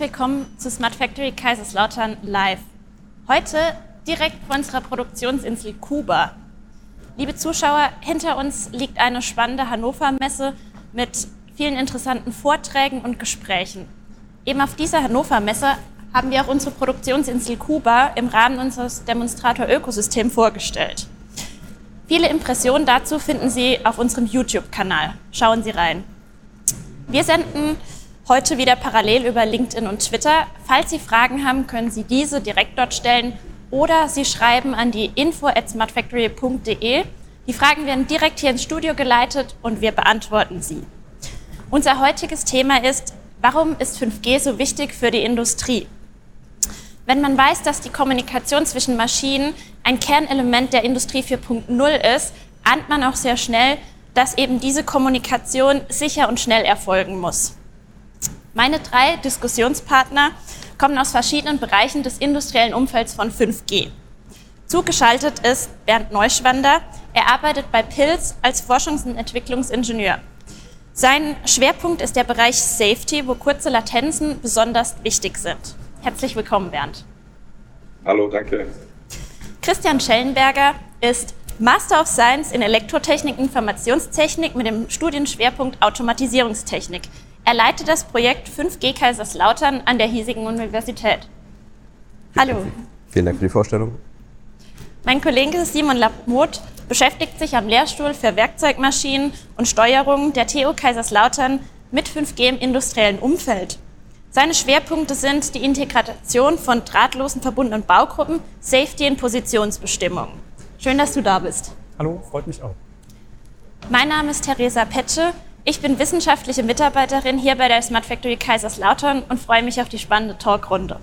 willkommen zu Smart Factory Kaiserslautern live. Heute direkt von unserer Produktionsinsel Kuba. Liebe Zuschauer, hinter uns liegt eine spannende Hannover-Messe mit vielen interessanten Vorträgen und Gesprächen. Eben auf dieser Hannover-Messe haben wir auch unsere Produktionsinsel Kuba im Rahmen unseres Demonstrator Ökosystem vorgestellt. Viele Impressionen dazu finden Sie auf unserem YouTube-Kanal. Schauen Sie rein. Wir senden heute wieder parallel über LinkedIn und Twitter. Falls Sie Fragen haben, können Sie diese direkt dort stellen oder Sie schreiben an die info at smartfactory.de. Die Fragen werden direkt hier ins Studio geleitet und wir beantworten sie. Unser heutiges Thema ist, warum ist 5G so wichtig für die Industrie? Wenn man weiß, dass die Kommunikation zwischen Maschinen ein Kernelement der Industrie 4.0 ist, ahnt man auch sehr schnell, dass eben diese Kommunikation sicher und schnell erfolgen muss. Meine drei Diskussionspartner kommen aus verschiedenen Bereichen des industriellen Umfelds von 5G. Zugeschaltet ist Bernd Neuschwander. Er arbeitet bei PILS als Forschungs- und Entwicklungsingenieur. Sein Schwerpunkt ist der Bereich Safety, wo kurze Latenzen besonders wichtig sind. Herzlich willkommen, Bernd. Hallo, danke. Christian Schellenberger ist Master of Science in Elektrotechnik und Informationstechnik mit dem Studienschwerpunkt Automatisierungstechnik. Er leitet das Projekt 5G Kaiserslautern an der hiesigen Universität. Hallo. Vielen Dank für die Vorstellung. Mein Kollege Simon Lamoth beschäftigt sich am Lehrstuhl für Werkzeugmaschinen und Steuerung der TU Kaiserslautern mit 5G im industriellen Umfeld. Seine Schwerpunkte sind die Integration von drahtlosen verbundenen Baugruppen, Safety und Positionsbestimmung. Schön, dass du da bist. Hallo, freut mich auch. Mein Name ist Theresa Petsche. Ich bin wissenschaftliche Mitarbeiterin hier bei der Smart Factory Kaiserslautern und freue mich auf die spannende Talkrunde.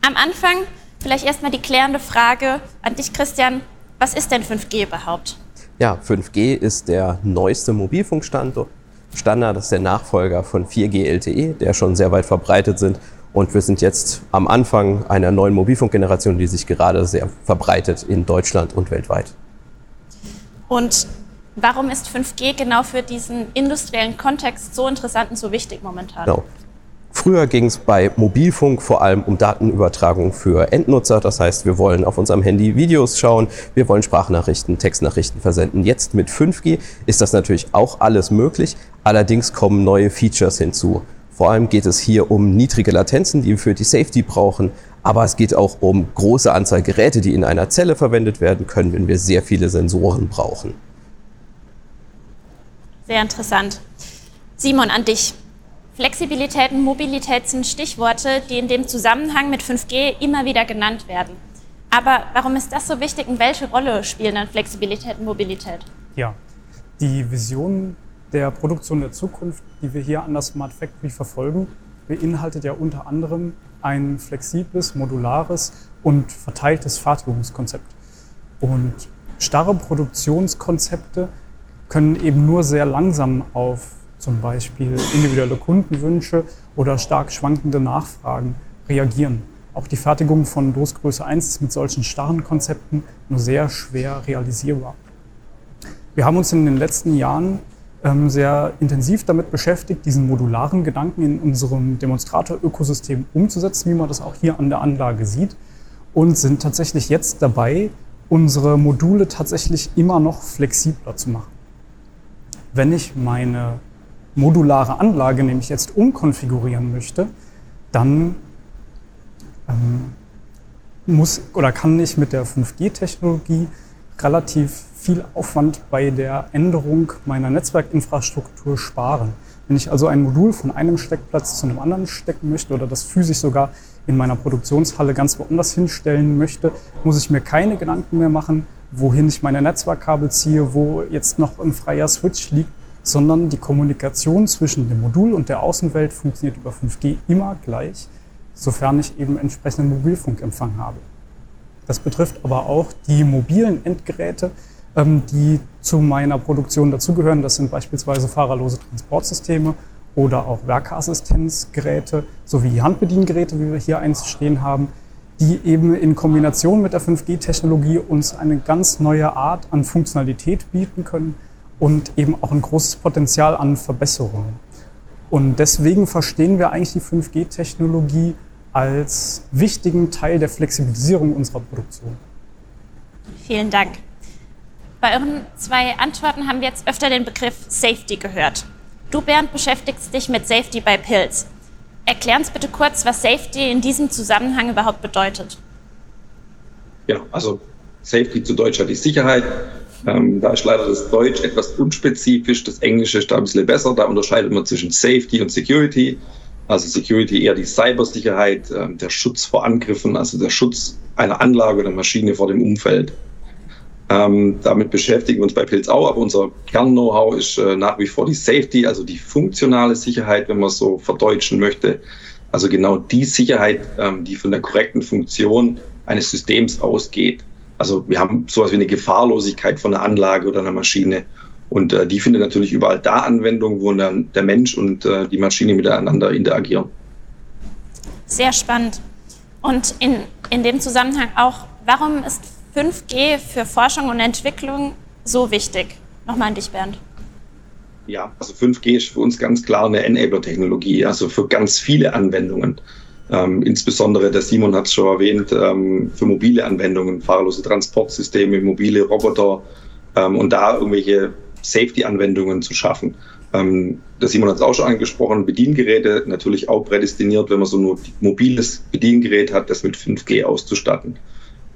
Am Anfang vielleicht erstmal die klärende Frage an dich, Christian. Was ist denn 5G überhaupt? Ja, 5G ist der neueste Mobilfunkstandard. Standard das ist der Nachfolger von 4G LTE, der schon sehr weit verbreitet sind. Und wir sind jetzt am Anfang einer neuen Mobilfunkgeneration, die sich gerade sehr verbreitet in Deutschland und weltweit. Und Warum ist 5G genau für diesen industriellen Kontext so interessant und so wichtig momentan? Genau. Früher ging es bei Mobilfunk vor allem um Datenübertragung für Endnutzer. Das heißt, wir wollen auf unserem Handy Videos schauen, wir wollen Sprachnachrichten, Textnachrichten versenden. Jetzt mit 5G ist das natürlich auch alles möglich. Allerdings kommen neue Features hinzu. Vor allem geht es hier um niedrige Latenzen, die wir für die Safety brauchen. Aber es geht auch um große Anzahl Geräte, die in einer Zelle verwendet werden können, wenn wir sehr viele Sensoren brauchen. Sehr interessant. Simon, an dich. Flexibilität und Mobilität sind Stichworte, die in dem Zusammenhang mit 5G immer wieder genannt werden. Aber warum ist das so wichtig und welche Rolle spielen dann Flexibilität und Mobilität? Ja, die Vision der Produktion der Zukunft, die wir hier an der Smart Factory verfolgen, beinhaltet ja unter anderem ein flexibles, modulares und verteiltes Fertigungskonzept. Und starre Produktionskonzepte können eben nur sehr langsam auf zum Beispiel individuelle Kundenwünsche oder stark schwankende Nachfragen reagieren. Auch die Fertigung von Dosgröße 1 ist mit solchen starren Konzepten nur sehr schwer realisierbar. Wir haben uns in den letzten Jahren ähm, sehr intensiv damit beschäftigt, diesen modularen Gedanken in unserem Demonstrator-Ökosystem umzusetzen, wie man das auch hier an der Anlage sieht, und sind tatsächlich jetzt dabei, unsere Module tatsächlich immer noch flexibler zu machen wenn ich meine modulare Anlage nämlich jetzt umkonfigurieren möchte, dann ähm, muss oder kann ich mit der 5G-Technologie relativ viel Aufwand bei der Änderung meiner Netzwerkinfrastruktur sparen. Wenn ich also ein Modul von einem Steckplatz zu einem anderen stecken möchte oder das physisch sogar in meiner Produktionshalle ganz woanders hinstellen möchte, muss ich mir keine Gedanken mehr machen, wohin ich meine Netzwerkkabel ziehe, wo jetzt noch ein freier Switch liegt, sondern die Kommunikation zwischen dem Modul und der Außenwelt funktioniert über 5G immer gleich, sofern ich eben entsprechenden Mobilfunkempfang habe. Das betrifft aber auch die mobilen Endgeräte, ähm, die zu meiner Produktion dazugehören. Das sind beispielsweise fahrerlose Transportsysteme oder auch Werkeassistenzgeräte sowie Handbediengeräte, wie wir hier eins stehen haben, die eben in Kombination mit der 5G-Technologie uns eine ganz neue Art an Funktionalität bieten können und eben auch ein großes Potenzial an Verbesserungen. Und deswegen verstehen wir eigentlich die 5G-Technologie als wichtigen Teil der Flexibilisierung unserer Produktion. Vielen Dank. Bei euren zwei Antworten haben wir jetzt öfter den Begriff Safety gehört. Du, Bernd, beschäftigst dich mit Safety bei Pilz. Erklär uns bitte kurz, was Safety in diesem Zusammenhang überhaupt bedeutet. Ja, also Safety zu Deutsch hat die Sicherheit. Ähm, da ist leider das Deutsch etwas unspezifisch, das Englische ist da ein bisschen besser. Da unterscheidet man zwischen Safety und Security. Also Security eher die Cybersicherheit, äh, der Schutz vor Angriffen, also der Schutz einer Anlage oder Maschine vor dem Umfeld. Ähm, damit beschäftigen wir uns bei Pilz auch, aber unser Kern-Know-how ist äh, nach wie vor die Safety, also die funktionale Sicherheit, wenn man es so verdeutschen möchte. Also genau die Sicherheit, ähm, die von der korrekten Funktion eines Systems ausgeht. Also wir haben sowas wie eine Gefahrlosigkeit von einer Anlage oder einer Maschine. Und äh, die findet natürlich überall da Anwendung, wo dann der Mensch und äh, die Maschine miteinander interagieren. Sehr spannend. Und in, in dem Zusammenhang auch, warum ist 5G für Forschung und Entwicklung so wichtig? Nochmal an dich, Bernd. Ja, also 5G ist für uns ganz klar eine Enabler-Technologie, also für ganz viele Anwendungen. Ähm, insbesondere, der Simon hat es schon erwähnt, ähm, für mobile Anwendungen, fahrerlose Transportsysteme, mobile Roboter ähm, und da irgendwelche Safety-Anwendungen zu schaffen. Ähm, der Simon hat es auch schon angesprochen, Bediengeräte natürlich auch prädestiniert, wenn man so ein mobiles Bediengerät hat, das mit 5G auszustatten.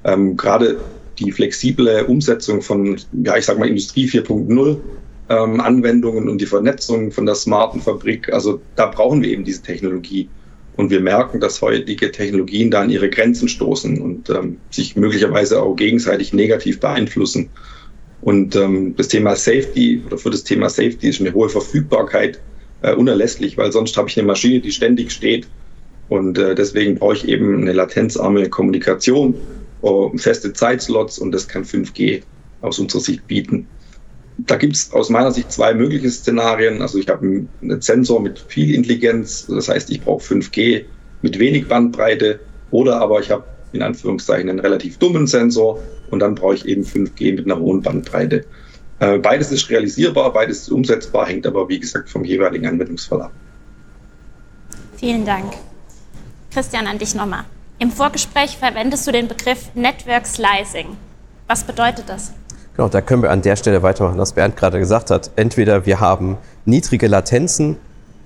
Ähm, Gerade die flexible Umsetzung von, ja, ich sag mal, Industrie 4.0 ähm, Anwendungen und die Vernetzung von der smarten Fabrik, also da brauchen wir eben diese Technologie. Und wir merken, dass heutige Technologien da an ihre Grenzen stoßen und ähm, sich möglicherweise auch gegenseitig negativ beeinflussen. Und ähm, das Thema Safety oder für das Thema Safety ist eine hohe Verfügbarkeit äh, unerlässlich, weil sonst habe ich eine Maschine, die ständig steht. Und äh, deswegen brauche ich eben eine latenzarme Kommunikation, äh, feste Zeitslots und das kann 5G aus unserer Sicht bieten. Da gibt es aus meiner Sicht zwei mögliche Szenarien. Also ich habe einen Sensor mit viel Intelligenz, das heißt, ich brauche 5G mit wenig Bandbreite oder aber ich habe in Anführungszeichen einen relativ dummen Sensor und dann brauche ich eben 5G mit einer hohen Bandbreite. Äh, beides ist realisierbar, beides ist umsetzbar, hängt aber wie gesagt vom jeweiligen Anwendungsfall ab. Vielen Dank. Christian, an dich nochmal. Im Vorgespräch verwendest du den Begriff Network Slicing. Was bedeutet das? Genau, da können wir an der Stelle weitermachen, was Bernd gerade gesagt hat. Entweder wir haben niedrige Latenzen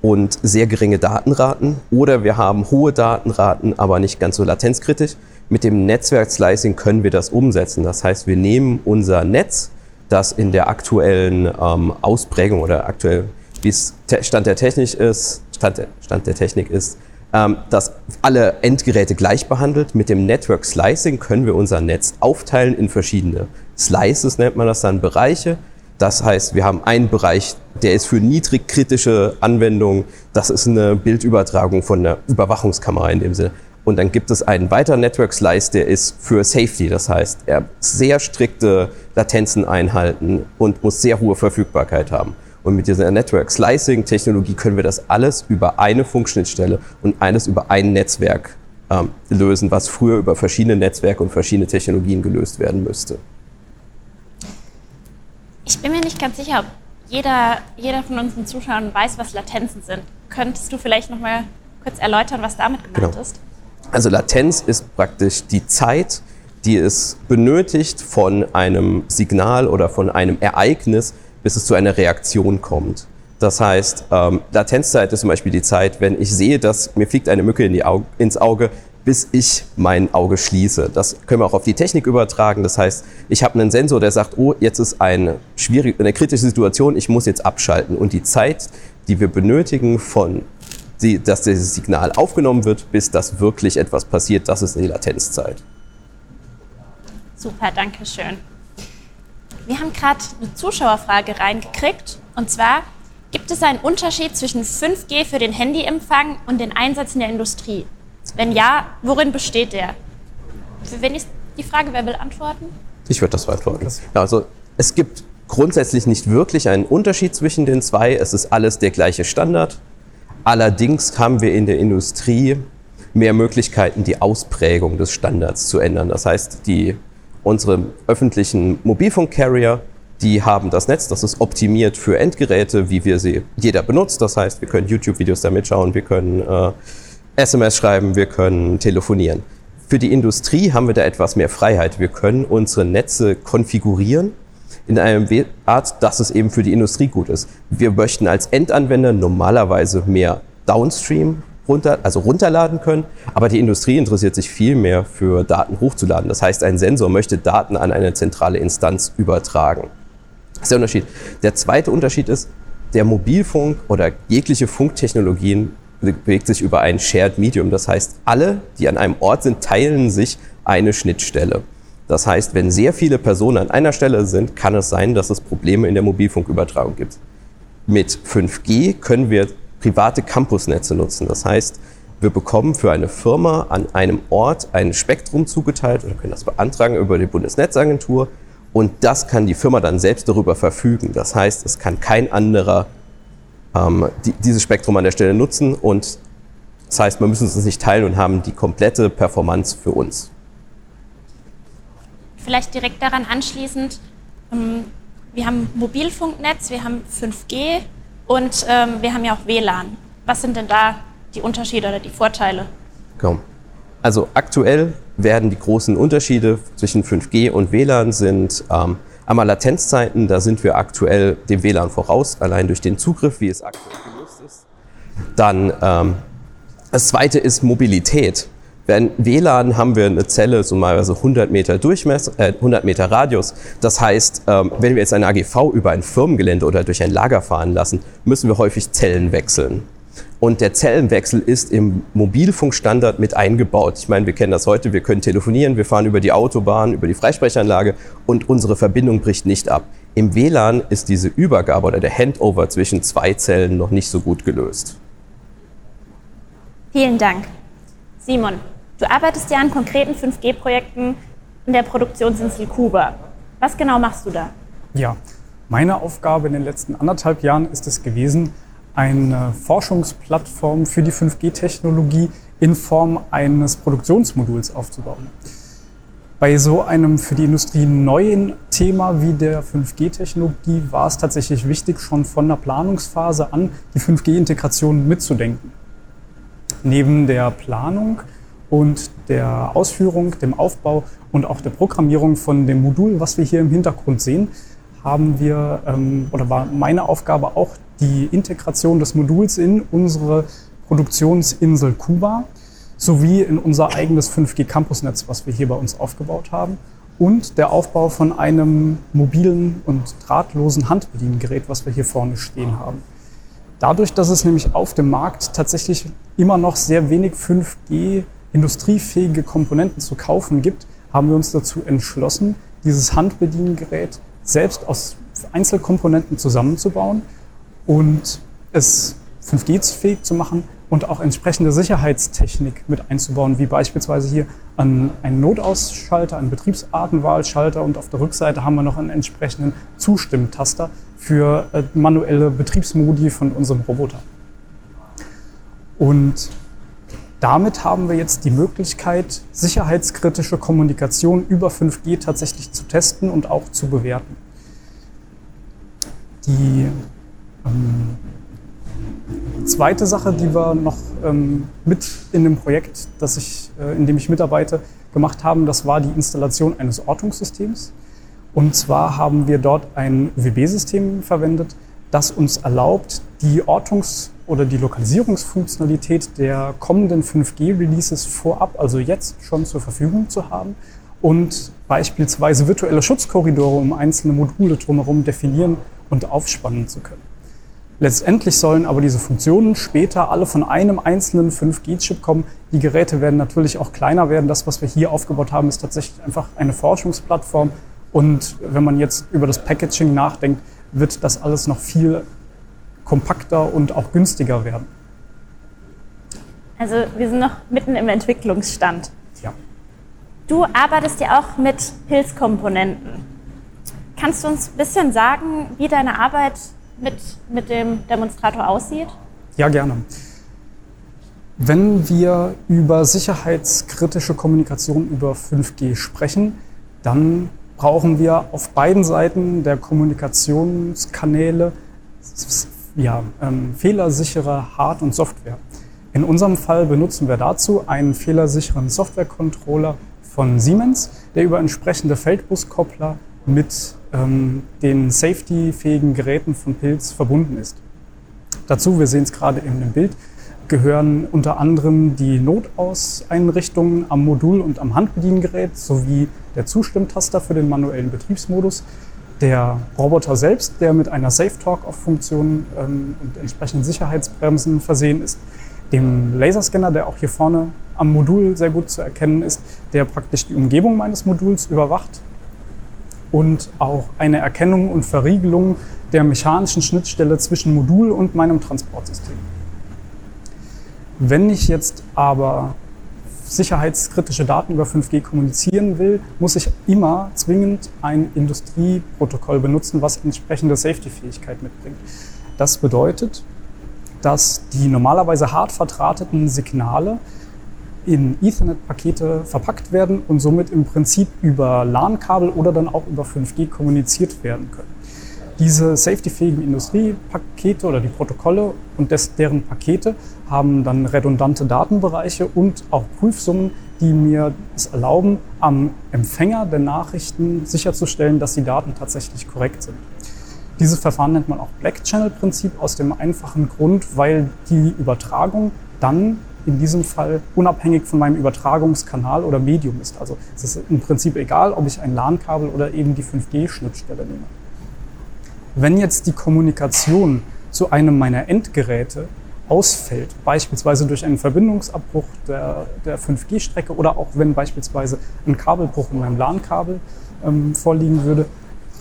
und sehr geringe Datenraten oder wir haben hohe Datenraten, aber nicht ganz so latenzkritisch. Mit dem Netzwerk-Slicing können wir das umsetzen. Das heißt, wir nehmen unser Netz, das in der aktuellen ähm, Ausprägung oder aktuell, wie es Stand der Technik ist, Stand der, Stand der Technik ist, ähm, dass alle Endgeräte gleich behandelt. Mit dem Network Slicing können wir unser Netz aufteilen in verschiedene Slices, nennt man das dann, Bereiche. Das heißt, wir haben einen Bereich, der ist für niedrig kritische Anwendungen. Das ist eine Bildübertragung von einer Überwachungskamera in dem Sinne. Und dann gibt es einen weiteren Network Slice, der ist für Safety. Das heißt, er sehr strikte Latenzen einhalten und muss sehr hohe Verfügbarkeit haben. Und mit dieser Network Slicing Technologie können wir das alles über eine Funkschnittstelle und alles über ein Netzwerk ähm, lösen, was früher über verschiedene Netzwerke und verschiedene Technologien gelöst werden müsste. Ich bin mir nicht ganz sicher, ob jeder, jeder von unseren Zuschauern weiß, was Latenzen sind. Könntest du vielleicht noch mal kurz erläutern, was damit gemeint genau. ist? Also Latenz ist praktisch die Zeit, die es benötigt von einem Signal oder von einem Ereignis, bis es zu einer Reaktion kommt. Das heißt, ähm, Latenzzeit ist zum Beispiel die Zeit, wenn ich sehe, dass mir fliegt eine Mücke in Auge, ins Auge, bis ich mein Auge schließe. Das können wir auch auf die Technik übertragen. Das heißt, ich habe einen Sensor, der sagt, oh, jetzt ist eine schwierige, eine kritische Situation, ich muss jetzt abschalten. Und die Zeit, die wir benötigen von dass dieses Signal aufgenommen wird, bis das wirklich etwas passiert, das ist die Latenzzeit. Super, danke schön. Wir haben gerade eine Zuschauerfrage reingekriegt. Und zwar, gibt es einen Unterschied zwischen 5G für den Handyempfang und den Einsatz in der Industrie? Wenn ja, worin besteht der? Wenn ich die Frage, wer will antworten? Ich würde das beantworten. Ja, also es gibt grundsätzlich nicht wirklich einen Unterschied zwischen den zwei. Es ist alles der gleiche Standard. Allerdings haben wir in der Industrie mehr Möglichkeiten, die Ausprägung des Standards zu ändern. Das heißt, die unsere öffentlichen Mobilfunkcarrier Die haben das Netz, das ist optimiert für Endgeräte, wie wir sie jeder benutzt. Das heißt, wir können YouTube-Videos damit schauen, wir können äh, SMS schreiben, wir können telefonieren. Für die Industrie haben wir da etwas mehr Freiheit. Wir können unsere Netze konfigurieren in einer Art, dass es eben für die Industrie gut ist. Wir möchten als Endanwender normalerweise mehr Downstream runter, also runterladen können, aber die Industrie interessiert sich viel mehr für Daten hochzuladen. Das heißt, ein Sensor möchte Daten an eine zentrale Instanz übertragen. Das ist der Unterschied. Der zweite Unterschied ist, der Mobilfunk oder jegliche Funktechnologien bewegt sich über ein Shared Medium. Das heißt, alle, die an einem Ort sind, teilen sich eine Schnittstelle. Das heißt, wenn sehr viele Personen an einer Stelle sind, kann es sein, dass es Probleme in der Mobilfunkübertragung gibt. Mit 5G können wir private Campusnetze nutzen. Das heißt, wir bekommen für eine Firma an einem Ort ein Spektrum zugeteilt oder können das beantragen über die Bundesnetzagentur und das kann die Firma dann selbst darüber verfügen. Das heißt, es kann kein anderer ähm, die, dieses Spektrum an der Stelle nutzen und das heißt, wir müssen es nicht teilen und haben die komplette Performance für uns. Vielleicht direkt daran anschließend, ähm, wir haben Mobilfunknetz, wir haben 5G und ähm, wir haben ja auch WLAN. Was sind denn da die Unterschiede oder die Vorteile? Komm. Also aktuell werden die großen Unterschiede zwischen 5G und WLAN sind ähm, einmal Latenzzeiten, da sind wir aktuell dem WLAN voraus, allein durch den Zugriff, wie es aktuell gelöst ist. Dann ähm, das zweite ist Mobilität. Während WLAN haben wir eine Zelle so mal 100 Meter Durchmesser, äh, 100 Meter Radius. Das heißt, ähm, wenn wir jetzt eine AGV über ein Firmengelände oder durch ein Lager fahren lassen, müssen wir häufig Zellen wechseln. Und der Zellenwechsel ist im Mobilfunkstandard mit eingebaut. Ich meine, wir kennen das heute, wir können telefonieren, wir fahren über die Autobahn, über die Freisprechanlage und unsere Verbindung bricht nicht ab. Im WLAN ist diese Übergabe oder der Handover zwischen zwei Zellen noch nicht so gut gelöst. Vielen Dank. Simon, du arbeitest ja an konkreten 5G-Projekten in der Produktionsinsel Kuba. Was genau machst du da? Ja, meine Aufgabe in den letzten anderthalb Jahren ist es gewesen, eine Forschungsplattform für die 5G-Technologie in Form eines Produktionsmoduls aufzubauen. Bei so einem für die Industrie neuen Thema wie der 5G-Technologie war es tatsächlich wichtig, schon von der Planungsphase an die 5G-Integration mitzudenken. Neben der Planung und der Ausführung, dem Aufbau und auch der Programmierung von dem Modul, was wir hier im Hintergrund sehen, haben wir ähm, oder war meine Aufgabe auch die Integration des Moduls in unsere Produktionsinsel Kuba sowie in unser eigenes 5G-Campusnetz, was wir hier bei uns aufgebaut haben und der Aufbau von einem mobilen und drahtlosen Handbediengerät, was wir hier vorne stehen haben. Dadurch, dass es nämlich auf dem Markt tatsächlich immer noch sehr wenig 5G industriefähige Komponenten zu kaufen gibt, haben wir uns dazu entschlossen, dieses Handbediengerät selbst aus Einzelkomponenten zusammenzubauen und es 5G-fähig zu machen und auch entsprechende Sicherheitstechnik mit einzubauen, wie beispielsweise hier einen Notausschalter, einen Betriebsartenwahlschalter und auf der Rückseite haben wir noch einen entsprechenden Zustimmtaster für äh, manuelle Betriebsmodi von unserem Roboter. Und damit haben wir jetzt die Möglichkeit, sicherheitskritische Kommunikation über 5G tatsächlich zu testen und auch zu bewerten. Die ähm, zweite Sache, die wir noch ähm, mit in dem Projekt, das ich, äh, in dem ich mitarbeite, gemacht haben, das war die Installation eines Ortungssystems. Und zwar haben wir dort ein UWB-System verwendet, das uns erlaubt, die Ortungs- oder die Lokalisierungsfunktionalität der kommenden 5G-Releases vorab, also jetzt schon zur Verfügung zu haben und beispielsweise virtuelle Schutzkorridore um einzelne Module drumherum definieren und aufspannen zu können. Letztendlich sollen aber diese Funktionen später alle von einem einzelnen 5G-Chip kommen. Die Geräte werden natürlich auch kleiner werden. Das, was wir hier aufgebaut haben, ist tatsächlich einfach eine Forschungsplattform. Und wenn man jetzt über das Packaging nachdenkt, wird das alles noch viel kompakter und auch günstiger werden. Also wir sind noch mitten im Entwicklungsstand. Ja. Du arbeitest ja auch mit Hilfskomponenten. Kannst du uns ein bisschen sagen, wie deine Arbeit mit, mit dem Demonstrator aussieht? Ja, gerne. Wenn wir über sicherheitskritische Kommunikation über 5G sprechen, dann brauchen wir auf beiden Seiten der Kommunikationskanäle ja, ähm, fehlersichere Hard- und Software. In unserem Fall benutzen wir dazu einen fehlersicheren Software-Controller von Siemens, der über entsprechende Feldbuskoppler mit ähm, den safety-fähigen Geräten von Pilz verbunden ist. Dazu, wir sehen es gerade in dem Bild, gehören unter anderem die Notauseinrichtungen am Modul und am Handbediengerät sowie der Zustimmtaster für den manuellen Betriebsmodus, der Roboter selbst, der mit einer Safe-Talk-Funktion ähm, und entsprechenden Sicherheitsbremsen versehen ist, dem Laserscanner, der auch hier vorne am Modul sehr gut zu erkennen ist, der praktisch die Umgebung meines Moduls überwacht und auch eine Erkennung und Verriegelung der mechanischen Schnittstelle zwischen Modul und meinem Transportsystem. Wenn ich jetzt aber sicherheitskritische Daten über 5G kommunizieren will, muss ich immer zwingend ein Industrieprotokoll benutzen, was entsprechende Safety-Fähigkeit mitbringt. Das bedeutet, dass die normalerweise hart verdrahteten Signale in Ethernet-Pakete verpackt werden und somit im Prinzip über LAN-Kabel oder dann auch über 5G kommuniziert werden können. Diese safety-fähigen Industriepakete oder die Protokolle und des, deren Pakete haben dann redundante Datenbereiche und auch Prüfsummen, die mir es erlauben, am Empfänger der Nachrichten sicherzustellen, dass die Daten tatsächlich korrekt sind. Dieses Verfahren nennt man auch Black Channel Prinzip aus dem einfachen Grund, weil die Übertragung dann in diesem Fall unabhängig von meinem Übertragungskanal oder Medium ist. Also es ist im Prinzip egal, ob ich ein LAN-Kabel oder eben die 5G-Schnittstelle nehme. Wenn jetzt die Kommunikation zu einem meiner Endgeräte ausfällt, beispielsweise durch einen Verbindungsabbruch der, der 5G-Strecke oder auch wenn beispielsweise ein Kabelbruch in meinem LAN-Kabel ähm, vorliegen würde,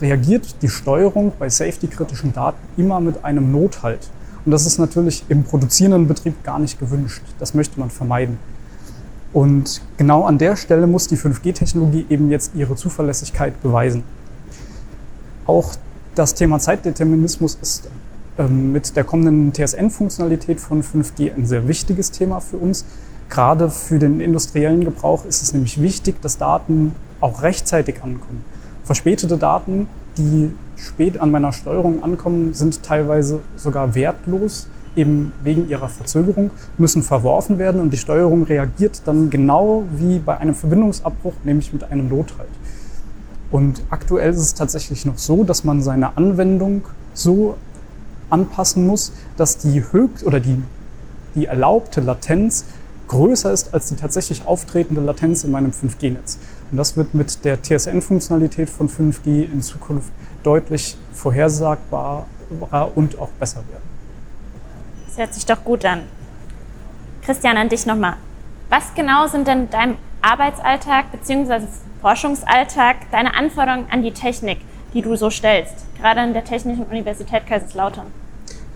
reagiert die Steuerung bei safety-kritischen Daten immer mit einem Nothalt. Und das ist natürlich im produzierenden Betrieb gar nicht gewünscht. Das möchte man vermeiden. Und genau an der Stelle muss die 5G-Technologie eben jetzt ihre Zuverlässigkeit beweisen. Auch das Thema Zeitdeterminismus ist ähm, mit der kommenden TSN-Funktionalität von 5G ein sehr wichtiges Thema für uns. Gerade für den industriellen Gebrauch ist es nämlich wichtig, dass Daten auch rechtzeitig ankommen. Verspätete Daten, die spät an meiner Steuerung ankommen, sind teilweise sogar wertlos, eben wegen ihrer Verzögerung, müssen verworfen werden und die Steuerung reagiert dann genau wie bei einem Verbindungsabbruch, nämlich mit einem Nothalt. Und aktuell ist es tatsächlich noch so, dass man seine Anwendung so anpassen muss, dass die höchst oder die, die erlaubte Latenz größer ist als die tatsächlich auftretende Latenz in meinem 5G-Netz. Und das wird mit der TSN-Funktionalität von 5G in Zukunft deutlich vorhersagbarer und auch besser werden. Das hört sich doch gut an. Christian, an dich nochmal. Was genau sind denn deinem Arbeitsalltag bzw. Forschungsalltag deine Anforderungen an die Technik, die du so stellst, gerade an der Technischen Universität Kaiserslautern?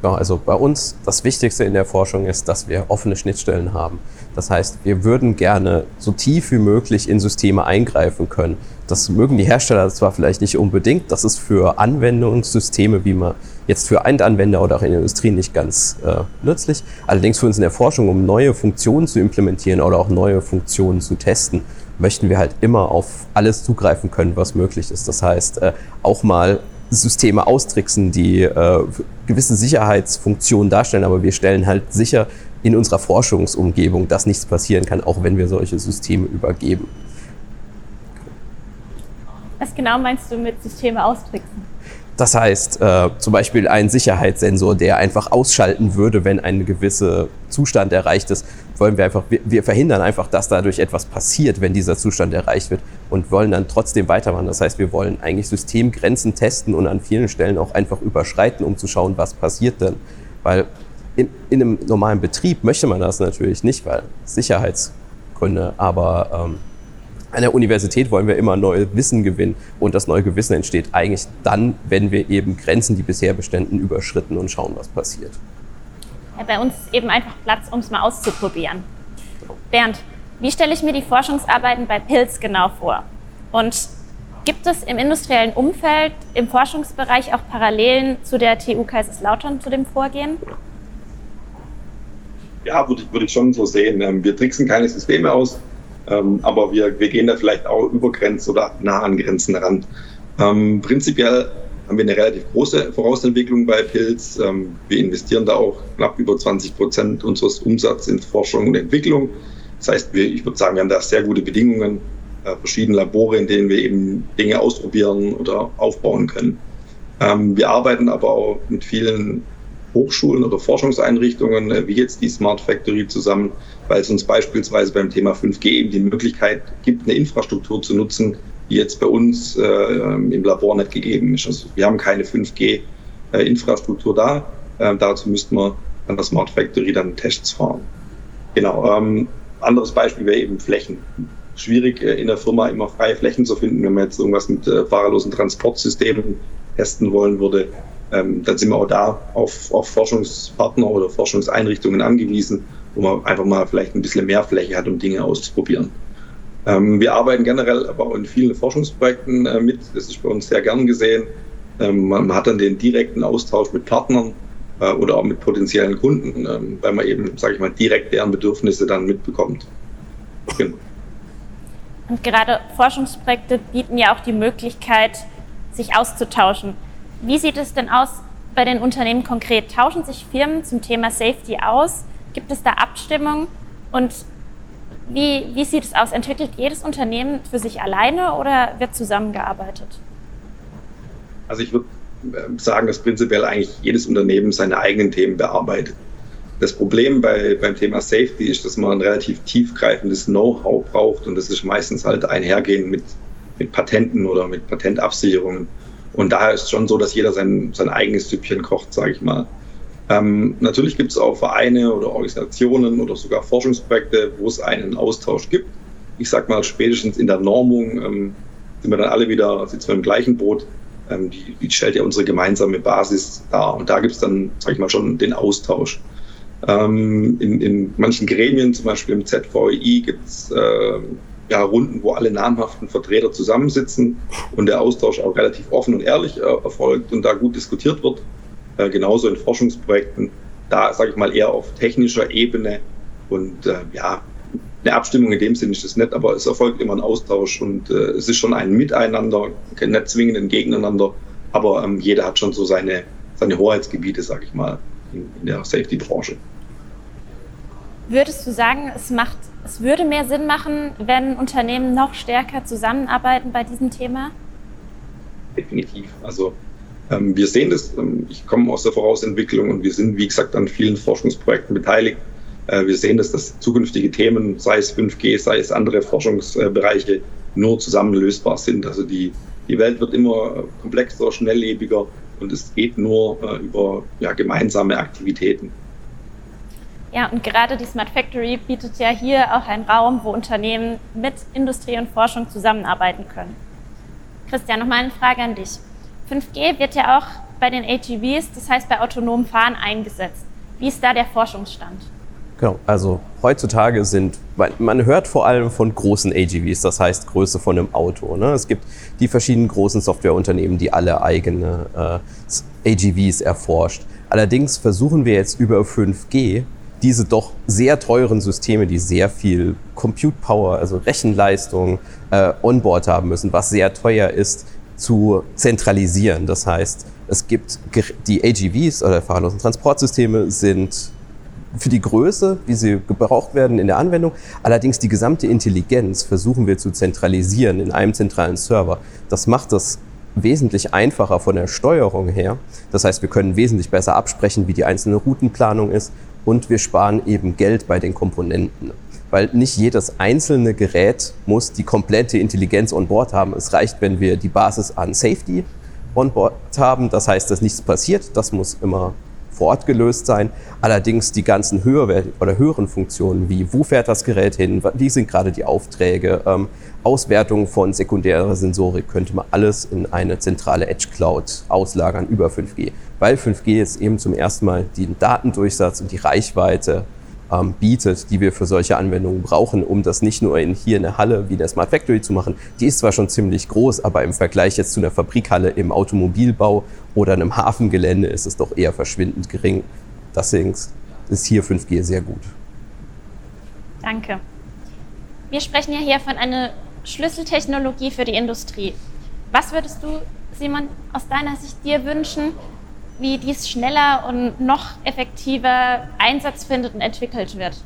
Ja, also bei uns das Wichtigste in der Forschung ist, dass wir offene Schnittstellen haben. Das heißt, wir würden gerne so tief wie möglich in Systeme eingreifen können. Das mögen die Hersteller zwar vielleicht nicht unbedingt, das ist für Anwendungssysteme, wie man jetzt für Endanwender oder auch in der Industrie nicht ganz äh, nützlich. Allerdings für uns in der Forschung, um neue Funktionen zu implementieren oder auch neue Funktionen zu testen, möchten wir halt immer auf alles zugreifen können, was möglich ist. Das heißt, äh, auch mal Systeme austricksen, die äh, gewisse Sicherheitsfunktionen darstellen, aber wir stellen halt sicher in unserer Forschungsumgebung, dass nichts passieren kann, auch wenn wir solche Systeme übergeben. Was genau meinst du mit Systeme austricksen? Das heißt, äh, zum Beispiel ein Sicherheitssensor, der einfach ausschalten würde, wenn ein gewisser Zustand erreicht ist, wollen wir einfach, wir, wir, verhindern einfach, dass dadurch etwas passiert, wenn dieser Zustand erreicht wird und wollen dann trotzdem weitermachen. Das heißt, wir wollen eigentlich Systemgrenzen testen und an vielen Stellen auch einfach überschreiten, um zu schauen, was passiert denn. Weil in, in einem normalen Betrieb möchte man das natürlich nicht, weil Sicherheitsgründe, aber ähm, an der Universität wollen wir immer neues Wissen gewinnen und das neue Wissen entsteht eigentlich dann, wenn wir eben Grenzen, die bisher beständen, überschritten und schauen, was passiert. Ja, bei uns ist eben einfach Platz, um es mal auszuprobieren. Bernd, wie stelle ich mir die Forschungsarbeiten bei Pilz genau vor? Und gibt es im industriellen Umfeld, im Forschungsbereich auch Parallelen zu der TU Kaiserslautern, zu dem Vorgehen? Ja, würde ich, würde ich schon so sehen. Ähm, wir tricksen keine Systeme aus, Ähm, aber wir, wir gehen da vielleicht auch über Grenzen oder nah an Grenzen ran. Ähm, prinzipiell haben wir eine relativ große Vorausentwicklung bei Pilz. Ähm, wir investieren da auch knapp über 20 Prozent unseres Umsatzes in Forschung und Entwicklung. Das heißt, wir, ich würde sagen, wir haben da sehr gute Bedingungen, äh, verschiedene Labore, in denen wir eben Dinge ausprobieren oder aufbauen können. Ähm, wir arbeiten aber auch mit vielen Hochschulen oder Forschungseinrichtungen, äh, wie jetzt die Smart Factory zusammen, weil es uns beispielsweise beim Thema 5G eben die Möglichkeit gibt, eine Infrastruktur zu nutzen, die jetzt bei uns äh, im Labor nicht gegeben ist. Also wir haben keine 5G-Infrastruktur äh, da. Äh, dazu müssten wir an der Smart Factory dann Tests fahren. Genau. Ähm, anderes Beispiel wäre eben Flächen. Schwierig äh, in der Firma immer freie Flächen zu finden, wenn man jetzt irgendwas mit äh, fahrerlosen Transportsystemen testen wollen würde. Ähm, dann sind wir auch da auf, auf Forschungspartner oder Forschungseinrichtungen angewiesen, wo man einfach mal vielleicht ein bisschen mehr Fläche hat, um Dinge auszuprobieren. Ähm, wir arbeiten generell aber auch in vielen Forschungsprojekten äh, mit. Das ist bei uns sehr gern gesehen. Ähm, man hat dann den direkten Austausch mit Partnern äh, oder auch mit potenziellen Kunden, ähm, weil man eben, sage ich mal, direkt deren Bedürfnisse dann mitbekommt. Genau. Und gerade Forschungsprojekte bieten ja auch die Möglichkeit, sich auszutauschen. Wie sieht es denn aus bei den Unternehmen konkret? Tauschen sich Firmen zum Thema Safety aus? Gibt es da Abstimmung? Und wie, wie sieht es aus? Entwickelt jedes Unternehmen für sich alleine oder wird zusammengearbeitet? Also ich würde ähm, sagen, dass prinzipiell eigentlich jedes Unternehmen seine eigenen Themen bearbeitet. Das Problem bei, beim Thema Safety ist, dass man ein relativ tiefgreifendes Know-how braucht und das ist meistens halt einhergehend mit, mit Patenten oder mit Patentabsicherungen. Und daher ist es schon so, dass jeder sein, sein eigenes Süppchen kocht, sage ich mal. Ähm, natürlich gibt es auch Vereine oder Organisationen oder sogar Forschungsprojekte, wo es einen Austausch gibt. Ich sage mal, spätestens in der Normung ähm, sind wir dann alle wieder, sitzen wir im gleichen Boot. Ähm, die, die, stellt ja unsere gemeinsame Basis dar. Und da gibt es dann, sage ich mal, schon den Austausch. Ähm, in, in, manchen Gremien, zum Beispiel im ZVI, gibt es äh, ja, Runden, wo alle namhaften Vertreter zusammensitzen und der Austausch auch relativ offen und ehrlich äh, erfolgt und da gut diskutiert wird. Äh, genauso in Forschungsprojekten, da sage ich mal eher auf technischer Ebene und äh, ja, eine Abstimmung in dem Sinne ist es nicht, aber es erfolgt immer ein Austausch und äh, es ist schon ein Miteinander, nicht zwingend ein Gegeneinander, aber ähm, jeder hat schon so seine, seine Hoheitsgebiete, sage ich mal, in, in der Safety-Branche. Würdest du sagen, es, macht, es würde mehr Sinn machen, wenn Unternehmen noch stärker zusammenarbeiten bei diesem Thema? Definitiv. Also ähm, wir sehen das, ähm, ich komme aus der Vorausentwicklung und wir sind, wie gesagt, an vielen Forschungsprojekten beteiligt. Äh, wir sehen, dass das zukünftige Themen, sei es 5G, sei es andere Forschungsbereiche, nur zusammen lösbar sind. Also die, die Welt wird immer komplexer, schnelllebiger und es geht nur äh, über ja, gemeinsame Aktivitäten. Ja, und gerade die Smart Factory bietet ja hier auch einen Raum, wo Unternehmen mit Industrie und Forschung zusammenarbeiten können. Christian, nochmal eine Frage an dich. 5G wird ja auch bei den AGVs, das heißt bei autonomen Fahren, eingesetzt. Wie ist da der Forschungsstand? Genau, also heutzutage sind, man hört vor allem von großen AGVs, das heißt Größe von einem Auto. Ne? Es gibt die verschiedenen großen Softwareunternehmen, die alle eigene äh, AGVs erforscht. Allerdings versuchen wir jetzt über 5G diese doch sehr teuren Systeme, die sehr viel Compute Power, also Rechenleistung äh, onboard haben müssen, was sehr teuer ist, zu zentralisieren. Das heißt, es gibt die AGVs oder fahrerlosen Transportsysteme sind für die Größe, wie sie gebraucht werden in der Anwendung. Allerdings die gesamte Intelligenz versuchen wir zu zentralisieren in einem zentralen Server. Das macht das wesentlich einfacher von der Steuerung her. Das heißt, wir können wesentlich besser absprechen, wie die einzelne Routenplanung ist und wir sparen eben Geld bei den Komponenten weil nicht jedes einzelne Gerät muss die komplette Intelligenz on board haben. Es reicht, wenn wir die Basis an Safety on board haben. Das heißt, dass nichts passiert. Das muss immer vor Ort gelöst sein. Allerdings die ganzen höher oder höheren Funktionen wie wo fährt das Gerät hin, wie sind gerade die Aufträge, ähm, Auswertung von sekundärer Sensorik könnte man alles in eine zentrale Edge Cloud auslagern über 5G, weil 5G jetzt eben zum ersten Mal den Datendurchsatz und die Reichweite ähm, bietet, die wir für solche Anwendungen brauchen, um das nicht nur in, hier in der Halle wie der Smart Factory zu machen. Die ist zwar schon ziemlich groß, aber im Vergleich jetzt zu einer Fabrikhalle im Automobilbau oder einem Hafengelände ist es doch eher verschwindend gering. Deswegen ist hier 5G sehr gut. Danke. Wir sprechen ja hier von einer Schlüsseltechnologie für die Industrie. Was würdest du, Simon, aus deiner Sicht dir wünschen, wie dies schneller und noch effektiver Einsatz findet und entwickelt wird?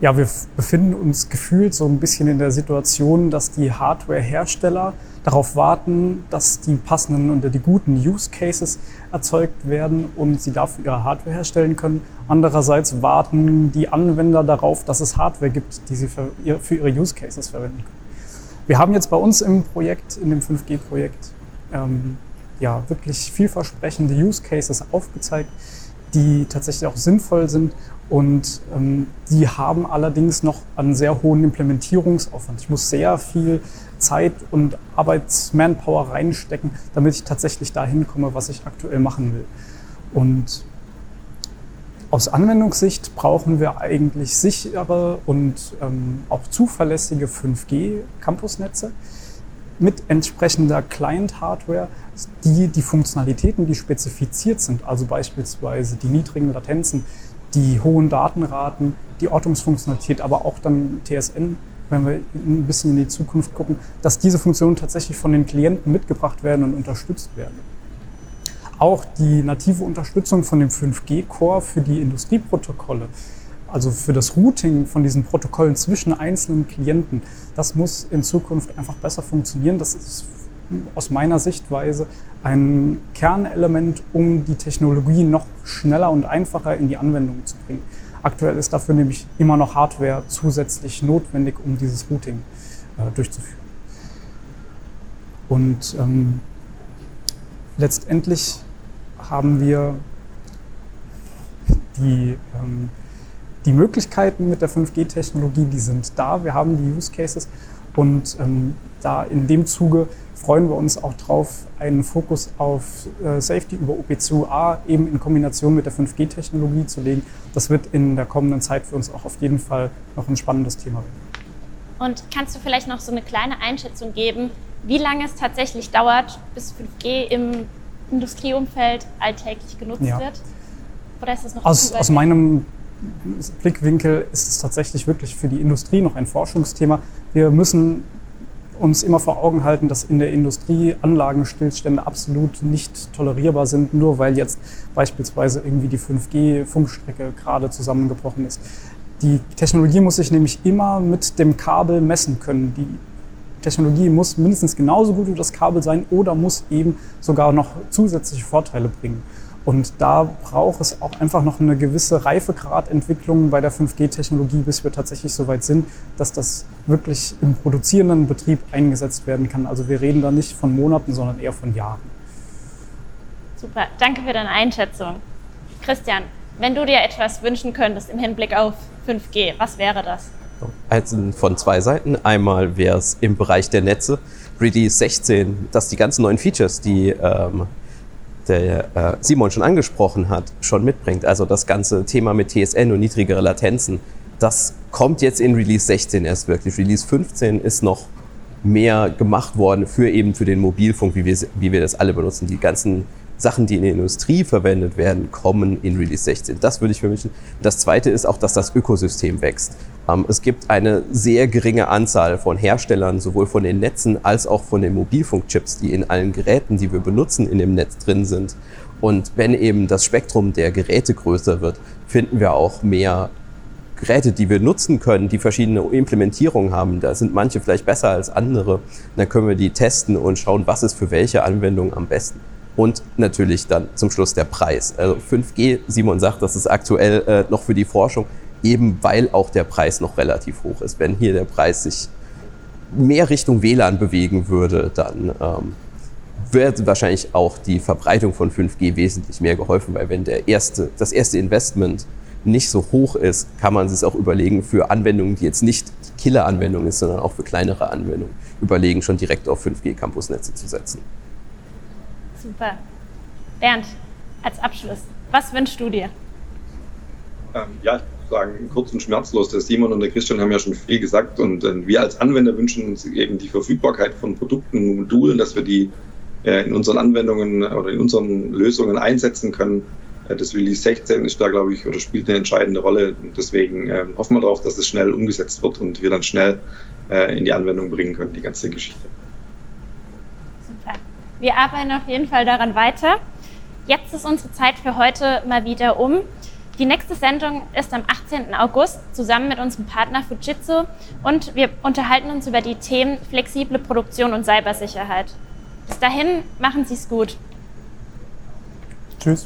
Ja, wir befinden uns gefühlt so ein bisschen in der Situation, dass die Hardware-Hersteller darauf warten, dass die passenden und die guten Use Cases erzeugt werden und sie dafür ihre Hardware herstellen können. Andererseits warten die Anwender darauf, dass es Hardware gibt, die sie für, ihre Use Cases verwenden können. Wir haben jetzt bei uns im Projekt, in dem 5G-Projekt, ähm, ja, wirklich vielversprechende Use Cases aufgezeigt, die tatsächlich auch sinnvoll sind und ähm, die haben allerdings noch einen sehr hohen Implementierungsaufwand. Ich muss sehr viel Zeit und Arbeitsmanpower reinstecken, damit ich tatsächlich dahin komme, was ich aktuell machen will. Und aus Anwendungssicht brauchen wir eigentlich sichere und ähm, auch zuverlässige 5G-Campusnetze mit entsprechender Client-Hardware, die die Funktionalitäten, die spezifiziert sind, also beispielsweise die niedrigen Latenzen, die hohen Datenraten, die Ortungsfunktionalität, aber auch dann TSN, wenn wir ein bisschen in die Zukunft gucken, dass diese Funktionen tatsächlich von den Klienten mitgebracht werden und unterstützt werden. Auch die native Unterstützung von dem 5G-Core für die Industrieprotokolle, also für das Routing von diesen Protokollen zwischen einzelnen Klienten, das muss in Zukunft einfach besser funktionieren. Das ist aus meiner Sichtweise ein Kernelement, um die Technologie noch schneller und einfacher in die Anwendung zu bringen. Aktuell ist dafür nämlich immer noch Hardware zusätzlich notwendig, um dieses Routing äh, durchzuführen. Und ähm, letztendlich haben wir die, ähm, die Möglichkeiten mit der 5G-Technologie, die sind da. Wir haben die Use Cases und ähm, da in dem Zuge freuen wir uns auch darauf, einen Fokus auf äh, Safety über OP2A eben in Kombination mit der 5G-Technologie zu legen. Das wird in der kommenden Zeit für uns auch auf jeden Fall noch ein spannendes Thema werden. Und kannst du vielleicht noch so eine kleine Einschätzung geben, wie lange es tatsächlich dauert, bis 5G im Industrieumfeld alltäglich genutzt ja. wird? Oder ist das noch aus, aus meinem Blickwinkel ist es tatsächlich wirklich für die Industrie noch ein Forschungsthema. Wir müssen uns immer vor Augen halten, dass in der Industrie Anlagenstillstände absolut nicht tolerierbar sind, nur weil jetzt beispielsweise irgendwie die 5G-Funkstrecke gerade zusammengebrochen ist. Die Technologie muss sich nämlich immer mit dem Kabel messen können. Die Technologie muss mindestens genauso gut wie das Kabel sein oder muss eben sogar noch zusätzliche Vorteile bringen. Und da braucht es auch einfach noch eine gewisse Reifegradentwicklung bei der 5G-Technologie, bis wir tatsächlich so weit sind, dass das wirklich im produzierenden Betrieb eingesetzt werden kann. Also wir reden da nicht von Monaten, sondern eher von Jahren. Super, danke für deine Einschätzung. Christian, wenn du dir etwas wünschen könntest im Hinblick auf 5G, was wäre das? Also von zwei Seiten. Einmal wäre es im Bereich der Netze, Release 16, dass die ganzen neuen Features, die ähm, der äh, Simon schon angesprochen hat, schon mitbringt. Also das ganze Thema mit TSN und niedrigere Latenzen, das kommt jetzt in Release 16 erst wirklich. Release 15 ist noch mehr gemacht worden für eben für den Mobilfunk, wie wir, wie wir das alle benutzen. Die ganzen Sachen, die in der Industrie verwendet werden, kommen in Release 16. Das würde ich für mich. Das zweite ist auch, dass das Ökosystem wächst. Ähm, es gibt eine sehr geringe Anzahl von Herstellern, sowohl von den Netzen als auch von den Mobilfunkchips, die in allen Geräten, die wir benutzen, in dem Netz drin sind. Und wenn eben das Spektrum der Geräte größer wird, finden wir auch mehr Geräte, die wir nutzen können, die verschiedene Implementierungen haben. Da sind manche vielleicht besser als andere. Dann können wir die testen und schauen, was ist für welche Anwendung am besten und natürlich dann zum Schluss der Preis. Also 5G, Simon sagt, das ist aktuell äh, noch für die Forschung, eben weil auch der Preis noch relativ hoch ist. Wenn hier der Preis sich mehr Richtung WLAN bewegen würde, dann ähm, wird wahrscheinlich auch die Verbreitung von 5G wesentlich mehr geholfen, weil wenn der erste, das erste Investment nicht so hoch ist, kann man sich auch überlegen für Anwendungen, die jetzt nicht die Killer-Anwendung ist, sondern auch für kleinere Anwendungen, überlegen, schon direkt auf 5G-Campusnetze zu setzen. Super. Bernd, als Abschluss, was wünschst du dir? Ähm, ja, sagen, kurz und schmerzlos. Der Simon und der Christian haben ja schon viel gesagt und äh, wir als Anwender wünschen uns eben die Verfügbarkeit von Produkten und Modulen, dass wir die äh, in unseren Anwendungen oder in unseren Lösungen einsetzen können. Äh, das Release 16 ist da, glaube ich, oder spielt eine entscheidende Rolle. Und deswegen äh, hoffen wir darauf, dass es schnell umgesetzt wird und wir dann schnell äh, in die Anwendung bringen können, die ganze Geschichte. Wir arbeiten auf jeden Fall daran weiter. Jetzt ist unsere Zeit für heute mal wieder um. Die nächste Sendung ist am 18. August zusammen mit unserem Partner Fujitsu und wir unterhalten uns über die Themen flexible Produktion und Cybersicherheit. Bis dahin, machen Sie es gut. Tschüss.